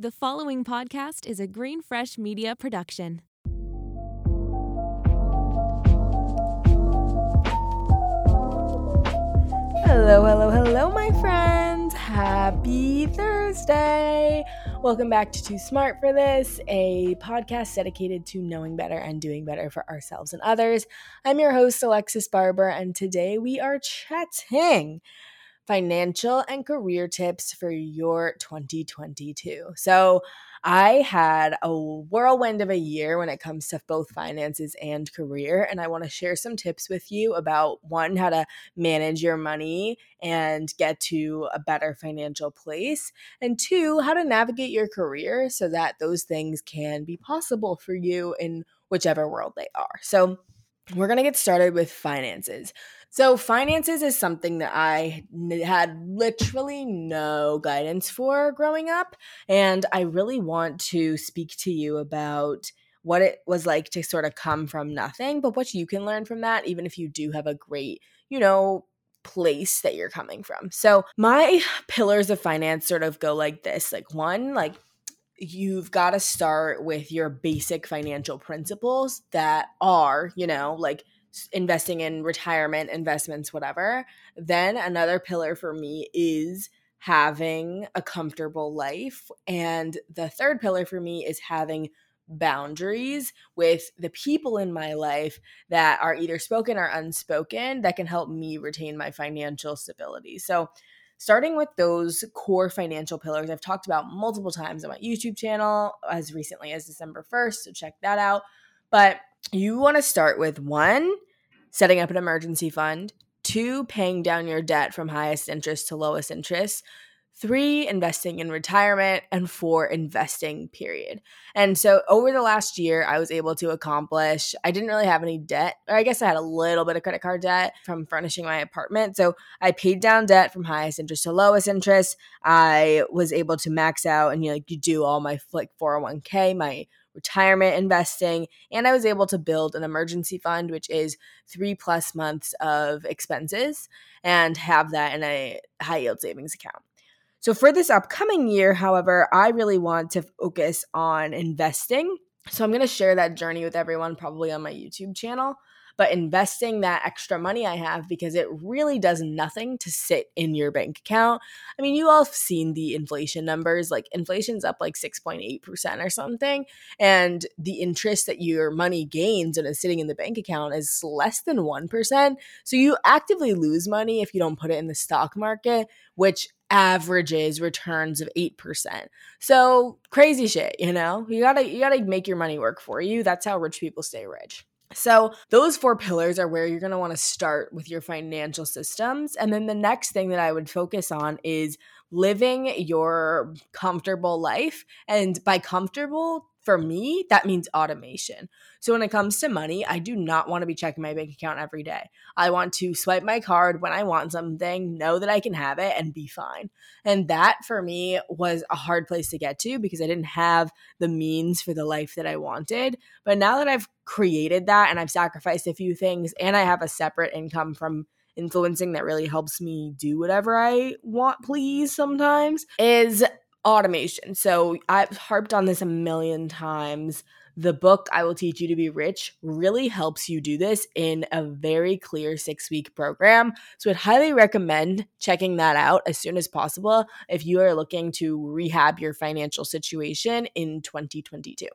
The following podcast is a Green Fresh Media production. Hello, hello, hello, my friends. Happy Thursday. Welcome back to Too Smart for This, a podcast dedicated to knowing better and doing better for ourselves and others. I'm your host, Alexis Barber, and today we are chatting financial and career tips for your 2022. So, I had a whirlwind of a year when it comes to both finances and career. And I want to share some tips with you about one, how to manage your money and get to a better financial place, and two, how to navigate your career so that those things can be possible for you in whichever world they are. So, we're going to get started with finances. So, finances is something that I had literally no guidance for growing up. And I really want to speak to you about what it was like to sort of come from nothing, but what you can learn from that, even if you do have a great, you know, place that you're coming from. So, my pillars of finance sort of go like this like, one, like, you've got to start with your basic financial principles that are, you know, like investing in retirement investments, whatever. Then another pillar for me is having a comfortable life. And the third pillar for me is having boundaries with the people in my life that are either spoken or unspoken that can help me retain my financial stability. So, starting with those core financial pillars I've talked about multiple times on my YouTube channel as recently as December 1st, so check that out. But you want to start with one, setting up an emergency fund, two, paying down your debt from highest interest to lowest interest, three, investing in retirement, and four, investing, period. And so over the last year, I was able to accomplish, I didn't really have any debt, or I guess I had a little bit of credit card debt from furnishing my apartment. So I paid down debt from highest interest to lowest interest. I was able to max out and you know, like you do all my like 401k, my retirement investing, and I was able to build an emergency fund, which is three plus months of expenses, and have that in a high yield savings account. So for this upcoming year, however, I really want to focus on investing. So I'm going to share that journey with everyone probably on my YouTube channel but investing that extra money I have because it really does nothing to sit in your bank account. I mean, you all have seen the inflation numbers, like inflation's up like 6.8% or something, and the interest that your money gains and is sitting in the bank account is less than 1%. So you actively lose money if you don't put it in the stock market, which averages returns of 8%. So crazy shit, you know? You got to you got to make your money work for you. That's how rich people stay rich. So, those four pillars are where you're going to want to start with your financial systems. And then the next thing that I would focus on is living your comfortable life. And by comfortable, for me, that means automation. So when it comes to money, I do not want to be checking my bank account every day. I want to swipe my card when I want something, know that I can have it, and be fine. And that for me was a hard place to get to because I didn't have the means for the life that I wanted. But now that I've created that and I've sacrificed a few things and I have a separate income from influencing that really helps me do whatever I want, please, sometimes, is automation. So I've harped on this a million times. The book I Will Teach You to Be Rich really helps you do this in a very clear six week program. So I'd highly recommend checking that out as soon as possible if you are looking to rehab your financial situation in 2022.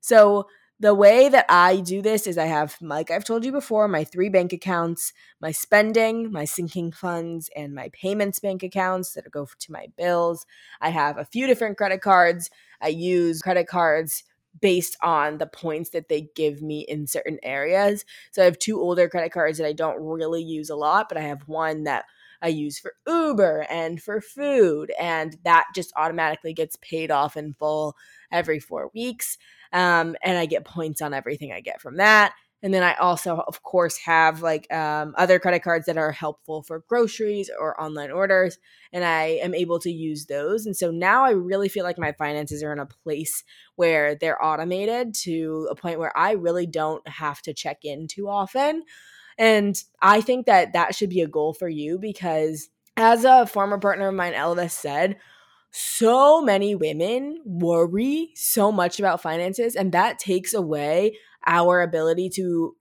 So the way that I do this is I have, like I've told you before, my three bank accounts my spending, my sinking funds, and my payments bank accounts that go to my bills. I have a few different credit cards. I use credit cards based on the points that they give me in certain areas. So I have two older credit cards that I don't really use a lot, but I have one that I use for Uber and for food, and that just automatically gets paid off in full every four weeks. Um, and I get points on everything I get from that. And then I also, of course, have like um, other credit cards that are helpful for groceries or online orders. And I am able to use those. And so now I really feel like my finances are in a place where they're automated to a point where I really don't have to check in too often. And I think that that should be a goal for you because, as a former partner of mine, Elvis, said, so many women worry so much about finances, and that takes away our ability to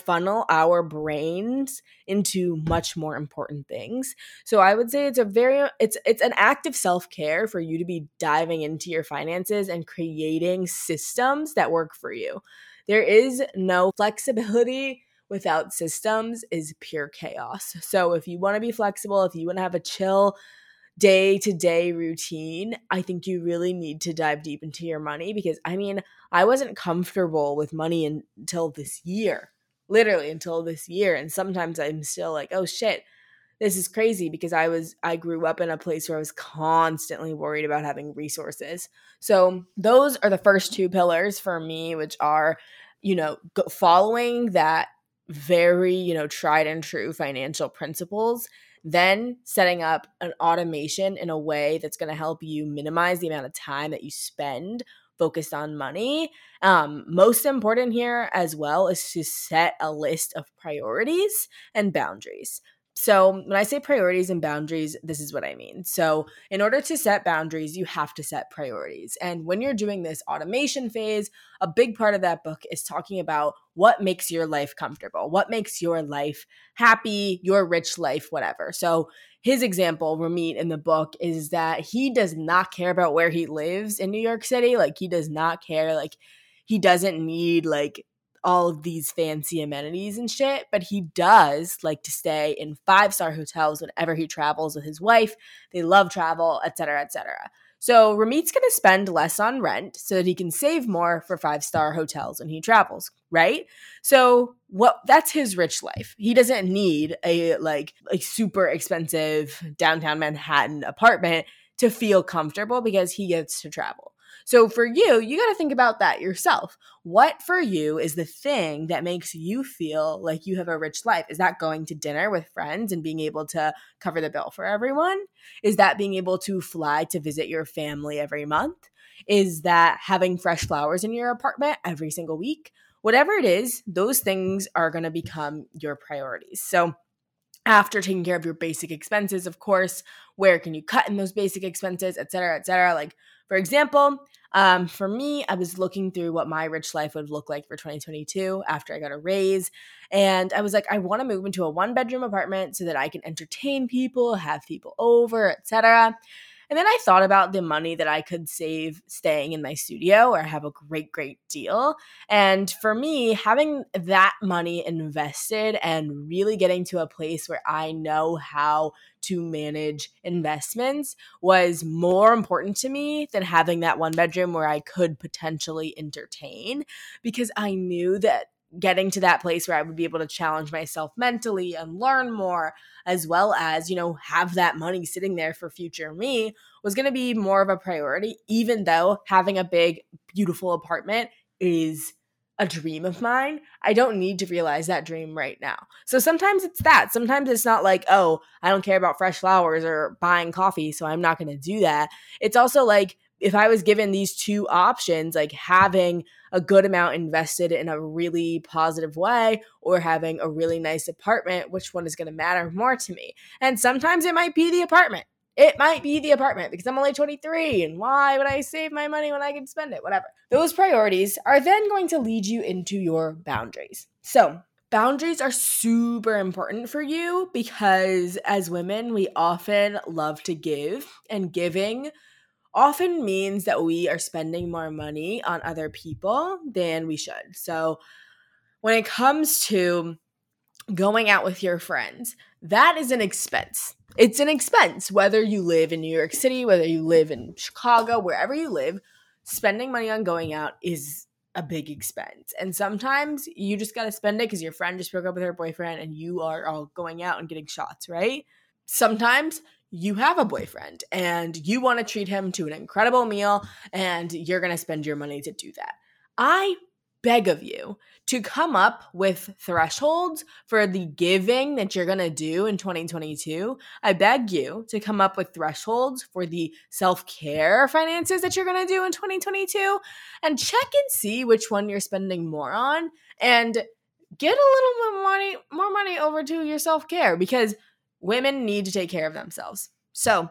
funnel our brains into much more important things. So I would say it's a very it's it's an act of self-care for you to be diving into your finances and creating systems that work for you. There is no flexibility without systems is pure chaos. So if you want to be flexible, if you want to have a chill day to day routine, I think you really need to dive deep into your money because I mean, I wasn't comfortable with money until this year, literally until this year. And sometimes I'm still like, oh shit, this is crazy because I was, I grew up in a place where I was constantly worried about having resources. So those are the first two pillars for me, which are, you know, following that very, you know, tried and true financial principles then setting up an automation in a way that's going to help you minimize the amount of time that you spend focused on money. Um, most important here as well is to set a list of priorities and boundaries. So, when I say priorities and boundaries, this is what I mean. So, in order to set boundaries, you have to set priorities. And when you're doing this automation phase, a big part of that book is talking about what makes your life comfortable, what makes your life happy, your rich life, whatever. So, his example, Ramit, in the book is that he does not care about where he lives in New York City. Like, he does not care. Like, he doesn't need like all of these fancy amenities and shit, but he does like to stay in five star hotels whenever he travels with his wife. They love travel, etc., etc. So Ramit's going to spend less on rent so that he can save more for five star hotels when he travels, right? So what that's his rich life. He doesn't need a like a super expensive downtown Manhattan apartment to feel comfortable because he gets to travel. So for you, you got to think about that yourself. What for you is the thing that makes you feel like you have a rich life? Is that going to dinner with friends and being able to cover the bill for everyone? Is that being able to fly to visit your family every month? Is that having fresh flowers in your apartment every single week? Whatever it is, those things are going to become your priorities. So, after taking care of your basic expenses, of course, where can you cut in those basic expenses, et cetera, et cetera. Like for example, um, for me, I was looking through what my rich life would look like for 2022 after I got a raise. And I was like, I want to move into a one bedroom apartment so that I can entertain people, have people over, etc. And then I thought about the money that I could save staying in my studio or have a great, great deal. And for me, having that money invested and really getting to a place where I know how to manage investments was more important to me than having that one bedroom where I could potentially entertain because I knew that getting to that place where I would be able to challenge myself mentally and learn more, as well as, you know, have that money sitting there for future me was going to be more of a priority, even though having a big, beautiful apartment is a dream of mine. I don't need to realize that dream right now. So sometimes it's that. Sometimes it's not like, oh, I don't care about fresh flowers or buying coffee, so I'm not going to do that. It's also like, if I was given these two options, like having a good amount invested in a really positive way or having a really nice apartment, which one is going to matter more to me? And sometimes it might be the apartment. It might be the apartment because I'm only 23 and why would I save my money when I can spend it? Whatever. Those priorities are then going to lead you into your boundaries. So, boundaries are super important for you because as women, we often love to give, and giving often means that we are spending more money on other people than we should. So when it comes to going out with your friends, that is an expense. It's an expense, whether you live in New York City, whether you live in Chicago, wherever you live, spending money on going out is a big expense. And sometimes you just got to spend it because your friend just broke up with her boyfriend and you are all going out and getting shots, right? Sometimes you have a boyfriend and you want to treat him to an incredible meal and you're going to spend your money to do that. I beg of you to come up with thresholds for the giving that you're going to do in 2022. I beg you to come up with thresholds for the self care finances that you're going to do in 2022 and check and see which one you're spending more on and get a little bit money, more money over to your self care because women need to take care of themselves. So,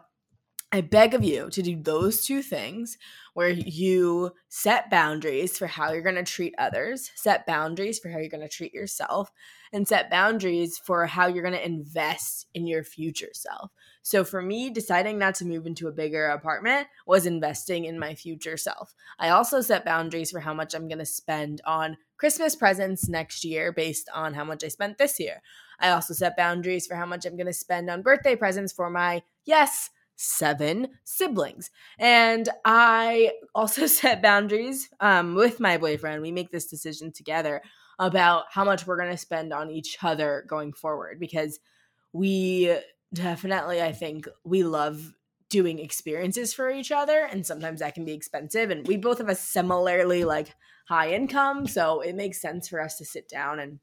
I beg of you to do those two things where you set boundaries for how you're going to treat others, set boundaries for how you're going to treat yourself, and set boundaries for how you're going to invest in your future self. So for me, deciding not to move into a bigger apartment was investing in my future self. I also set boundaries for how much I'm going to spend on Christmas presents next year based on how much I spent this year. I also set boundaries for how much I'm going to spend on birthday presents for my, yes, seven siblings. And I also set boundaries um, with my boyfriend. We make this decision together about how much we're going to spend on each other going forward because we definitely, I think, we love doing experiences for each other and sometimes that can be expensive and we both have a similarly like high income so it makes sense for us to sit down and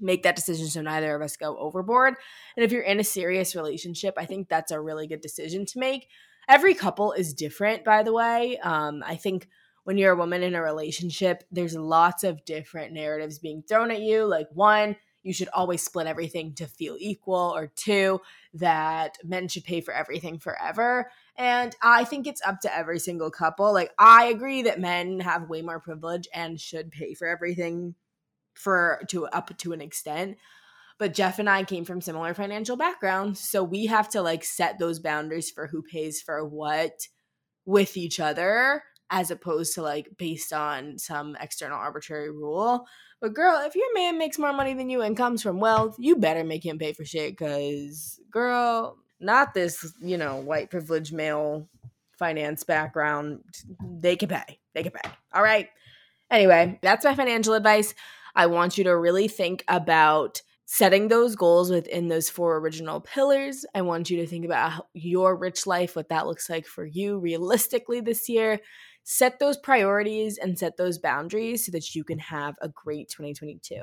make that decision so neither of us go overboard. And if you're in a serious relationship, I think that's a really good decision to make. Every couple is different, by the way. Um, I think when you're a woman in a relationship, there's lots of different narratives being thrown at you. Like, one, you should always split everything to feel equal, or two, that men should pay for everything forever. And I think it's up to every single couple. Like, I agree that men have way more privilege and should pay for everything for to up to an extent but Jeff and I came from similar financial backgrounds so we have to like set those boundaries for who pays for what with each other as opposed to like based on some external arbitrary rule. But girl if your man makes more money than you and comes from wealth you better make him pay for shit cuz girl not this you know white privileged male finance background they can pay they can pay all right? Anyway that's my financial advice I want you to really think about setting those goals within those four original pillars. I want you to think about your rich life, what that looks like for you realistically this year. Set those priorities and set those boundaries so that you can have a great 2022.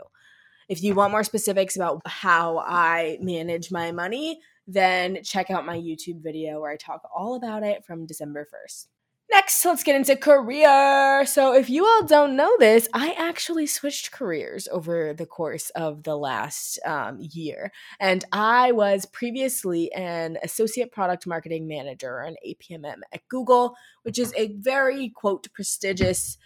If you want more specifics about how I manage my money, then check out my YouTube video where I talk all about it from December 1st. Next, let's get into career. So, if you all don't know this, I actually switched careers over the course of the last um, year. And I was previously an associate product marketing manager, an APMM at Google, which is a very, quote, prestigious,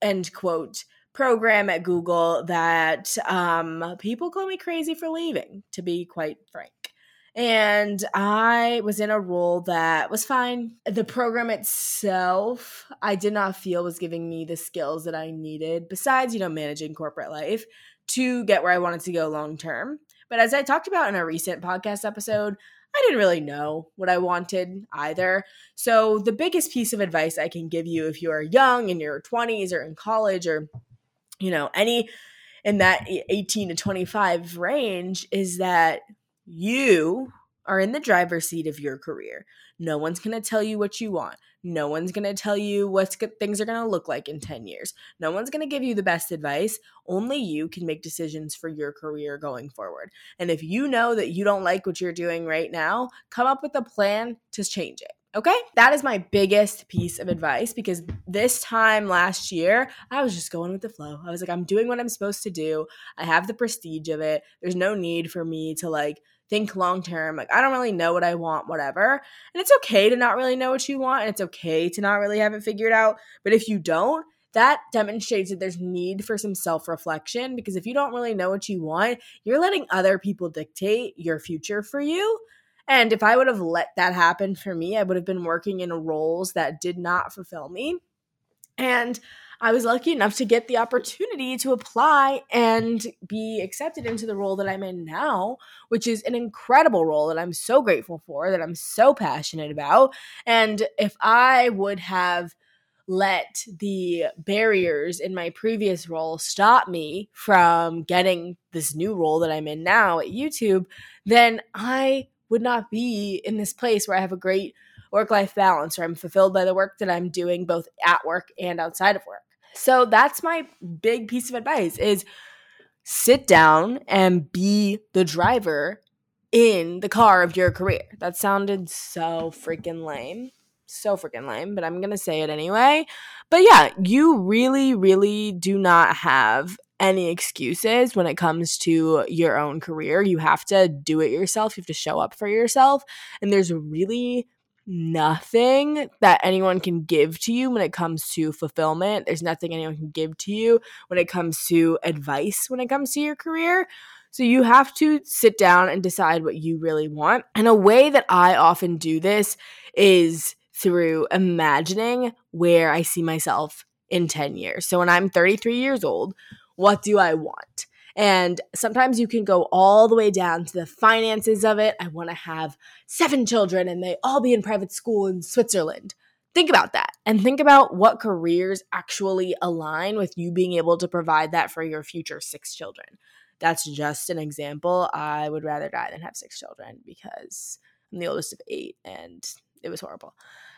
end quote, program at Google that um, people call me crazy for leaving, to be quite frank. And I was in a role that was fine. The program itself, I did not feel was giving me the skills that I needed, besides, you know, managing corporate life to get where I wanted to go long term. But as I talked about in a recent podcast episode, I didn't really know what I wanted either. So, the biggest piece of advice I can give you if you are young in your 20s or in college or, you know, any in that 18 to 25 range is that you are in the driver's seat of your career. No one's going to tell you what you want. No one's going to tell you what things are going to look like in 10 years. No one's going to give you the best advice. Only you can make decisions for your career going forward. And if you know that you don't like what you're doing right now, come up with a plan to change it. Okay, that is my biggest piece of advice because this time last year, I was just going with the flow. I was like, I'm doing what I'm supposed to do. I have the prestige of it. There's no need for me to like think long term. Like, I don't really know what I want, whatever. And it's okay to not really know what you want, and it's okay to not really have it figured out. But if you don't, that demonstrates that there's need for some self reflection because if you don't really know what you want, you're letting other people dictate your future for you. And if I would have let that happen for me, I would have been working in roles that did not fulfill me. And I was lucky enough to get the opportunity to apply and be accepted into the role that I'm in now, which is an incredible role that I'm so grateful for, that I'm so passionate about. And if I would have let the barriers in my previous role stop me from getting this new role that I'm in now at YouTube, then I would not be in this place where I have a great work life balance, where I'm fulfilled by the work that I'm doing both at work and outside of work. So that's my big piece of advice is sit down and be the driver in the car of your career. That sounded so freaking lame. So freaking lame, but I'm going to say it anyway. But yeah, you really, really do not have any excuses when it comes to your own career. You have to do it yourself. You have to show up for yourself. And there's really nothing that anyone can give to you when it comes to fulfillment. There's nothing anyone can give to you when it comes to advice when it comes to your career. So you have to sit down and decide what you really want. And a way that I often do this is through imagining where I see myself in 10 years. So when I'm 33 years old, what do I want? And sometimes you can go all the way down to the finances of it. I want to have seven children and they all be in private school in Switzerland. Think about that and think about what careers actually align with you being able to provide that for your future six children. That's just an example. I would rather die than have six children because I'm the oldest of eight and it was horrible.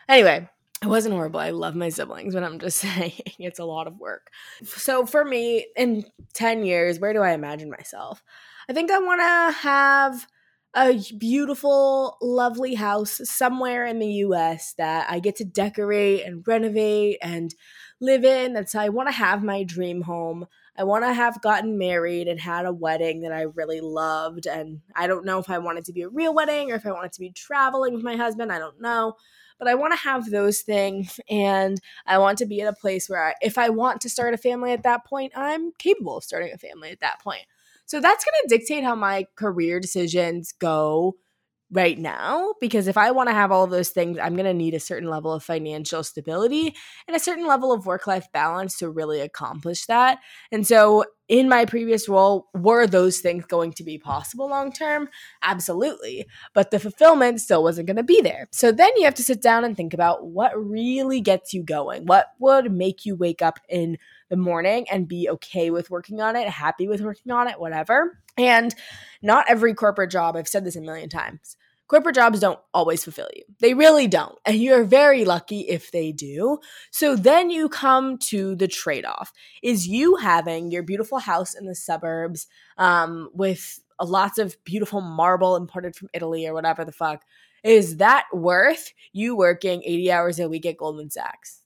Anyway, it wasn't horrible. I love my siblings, but I'm just saying it's a lot of work. So for me, in 10 years, where do I imagine myself? I think I want to have a beautiful, lovely house somewhere in the US that I get to decorate and renovate and live in. That's I want to have my dream home. I want to have gotten married and had a wedding that I really loved. And I don't know if I want it to be a real wedding or if I want it to be traveling with my husband. I don't know but I want to have those things and I want to be at a place where I, if I want to start a family at that point, I'm capable of starting a family at that point. So that's going to dictate how my career decisions go right now because if I want to have all those things, I'm going to need a certain level of financial stability and a certain level of work life balance to really accomplish that. And so, in my previous role, were those things going to be possible long term? Absolutely. But the fulfillment still wasn't going to be there. So, then you have to sit down and think about what really gets you going. What would make you wake up in the morning and be okay with working on it, happy with working on it, whatever. And not every corporate job, I've said this a million times, corporate jobs don't always fulfill you. They really don't. And you're very lucky if they do. So then you come to the trade off is you having your beautiful house in the suburbs um, with lots of beautiful marble imported from Italy or whatever the fuck. Is that worth you working 80 hours a week at Goldman Sachs?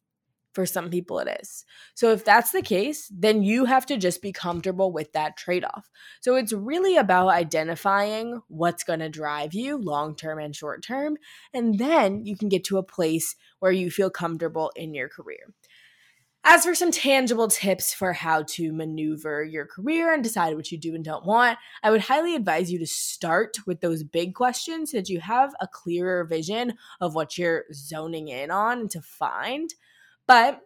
For some people, it is. So, if that's the case, then you have to just be comfortable with that trade off. So, it's really about identifying what's going to drive you long term and short term. And then you can get to a place where you feel comfortable in your career. As for some tangible tips for how to maneuver your career and decide what you do and don't want, I would highly advise you to start with those big questions so that you have a clearer vision of what you're zoning in on and to find. But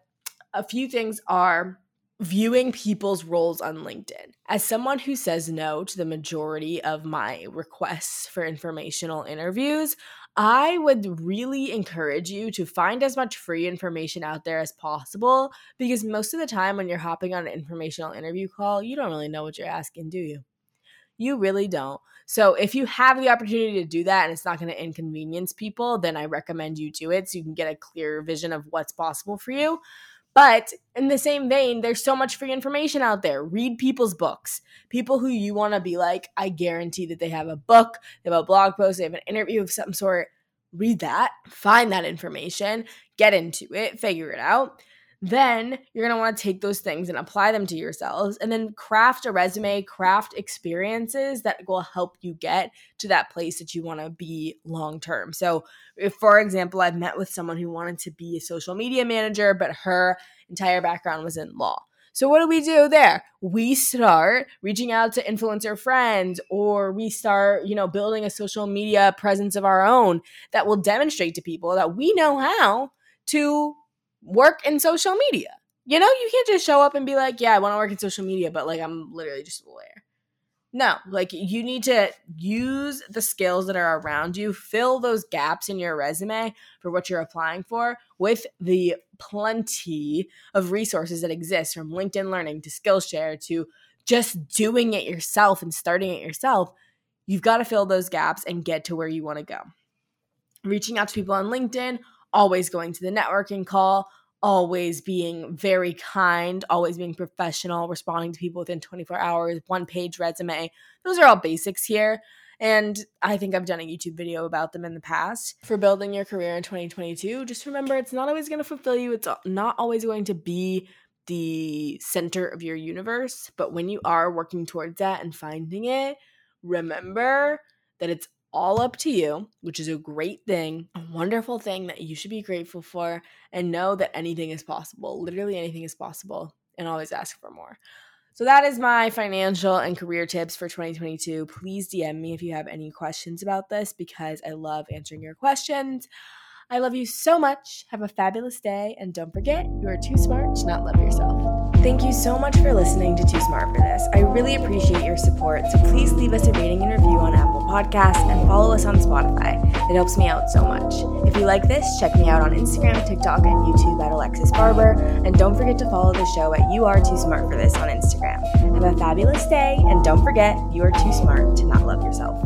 a few things are viewing people's roles on LinkedIn. As someone who says no to the majority of my requests for informational interviews, I would really encourage you to find as much free information out there as possible because most of the time when you're hopping on an informational interview call, you don't really know what you're asking, do you? You really don't. So if you have the opportunity to do that and it's not going to inconvenience people, then I recommend you do it so you can get a clear vision of what's possible for you. But in the same vein, there's so much free information out there. Read people's books. People who you want to be like, I guarantee that they have a book, they have a blog post, they have an interview of some sort. Read that, find that information, get into it, figure it out then you're going to want to take those things and apply them to yourselves and then craft a resume, craft experiences that will help you get to that place that you want to be long term. So, if for example, I've met with someone who wanted to be a social media manager, but her entire background was in law. So what do we do there? We start reaching out to influencer friends or we start, you know, building a social media presence of our own that will demonstrate to people that we know how to work in social media. You know, you can't just show up and be like, yeah, I want to work in social media, but like I'm literally just a lawyer. No, like you need to use the skills that are around you, fill those gaps in your resume for what you're applying for with the plenty of resources that exist from LinkedIn Learning to Skillshare to just doing it yourself and starting it yourself. You've got to fill those gaps and get to where you want to go. Reaching out to people on LinkedIn, always going to the networking call, always being very kind, always being professional, responding to people within 24 hours, one page resume. Those are all basics here. And I think I've done a YouTube video about them in the past. For building your career in 2022, just remember it's not always going to fulfill you, it's not always going to be the center of your universe. But when you are working towards that and finding it, remember that it's all up to you, which is a great thing, a wonderful thing that you should be grateful for, and know that anything is possible. Literally anything is possible, and always ask for more. So that is my financial and career tips for 2022. Please DM me if you have any questions about this because I love answering your questions. I love you so much. Have a fabulous day. And don't forget, you are too smart to not love yourself. Thank you so much for listening to Too Smart for This. I really appreciate your support. So please leave us a rating and review on Apple Podcasts and follow us on Spotify. It helps me out so much. If you like this, check me out on Instagram, TikTok, and YouTube at Alexis Barber. And don't forget to follow the show at You Are Too Smart for This on Instagram. Have a fabulous day. And don't forget, you are too smart to not love yourself.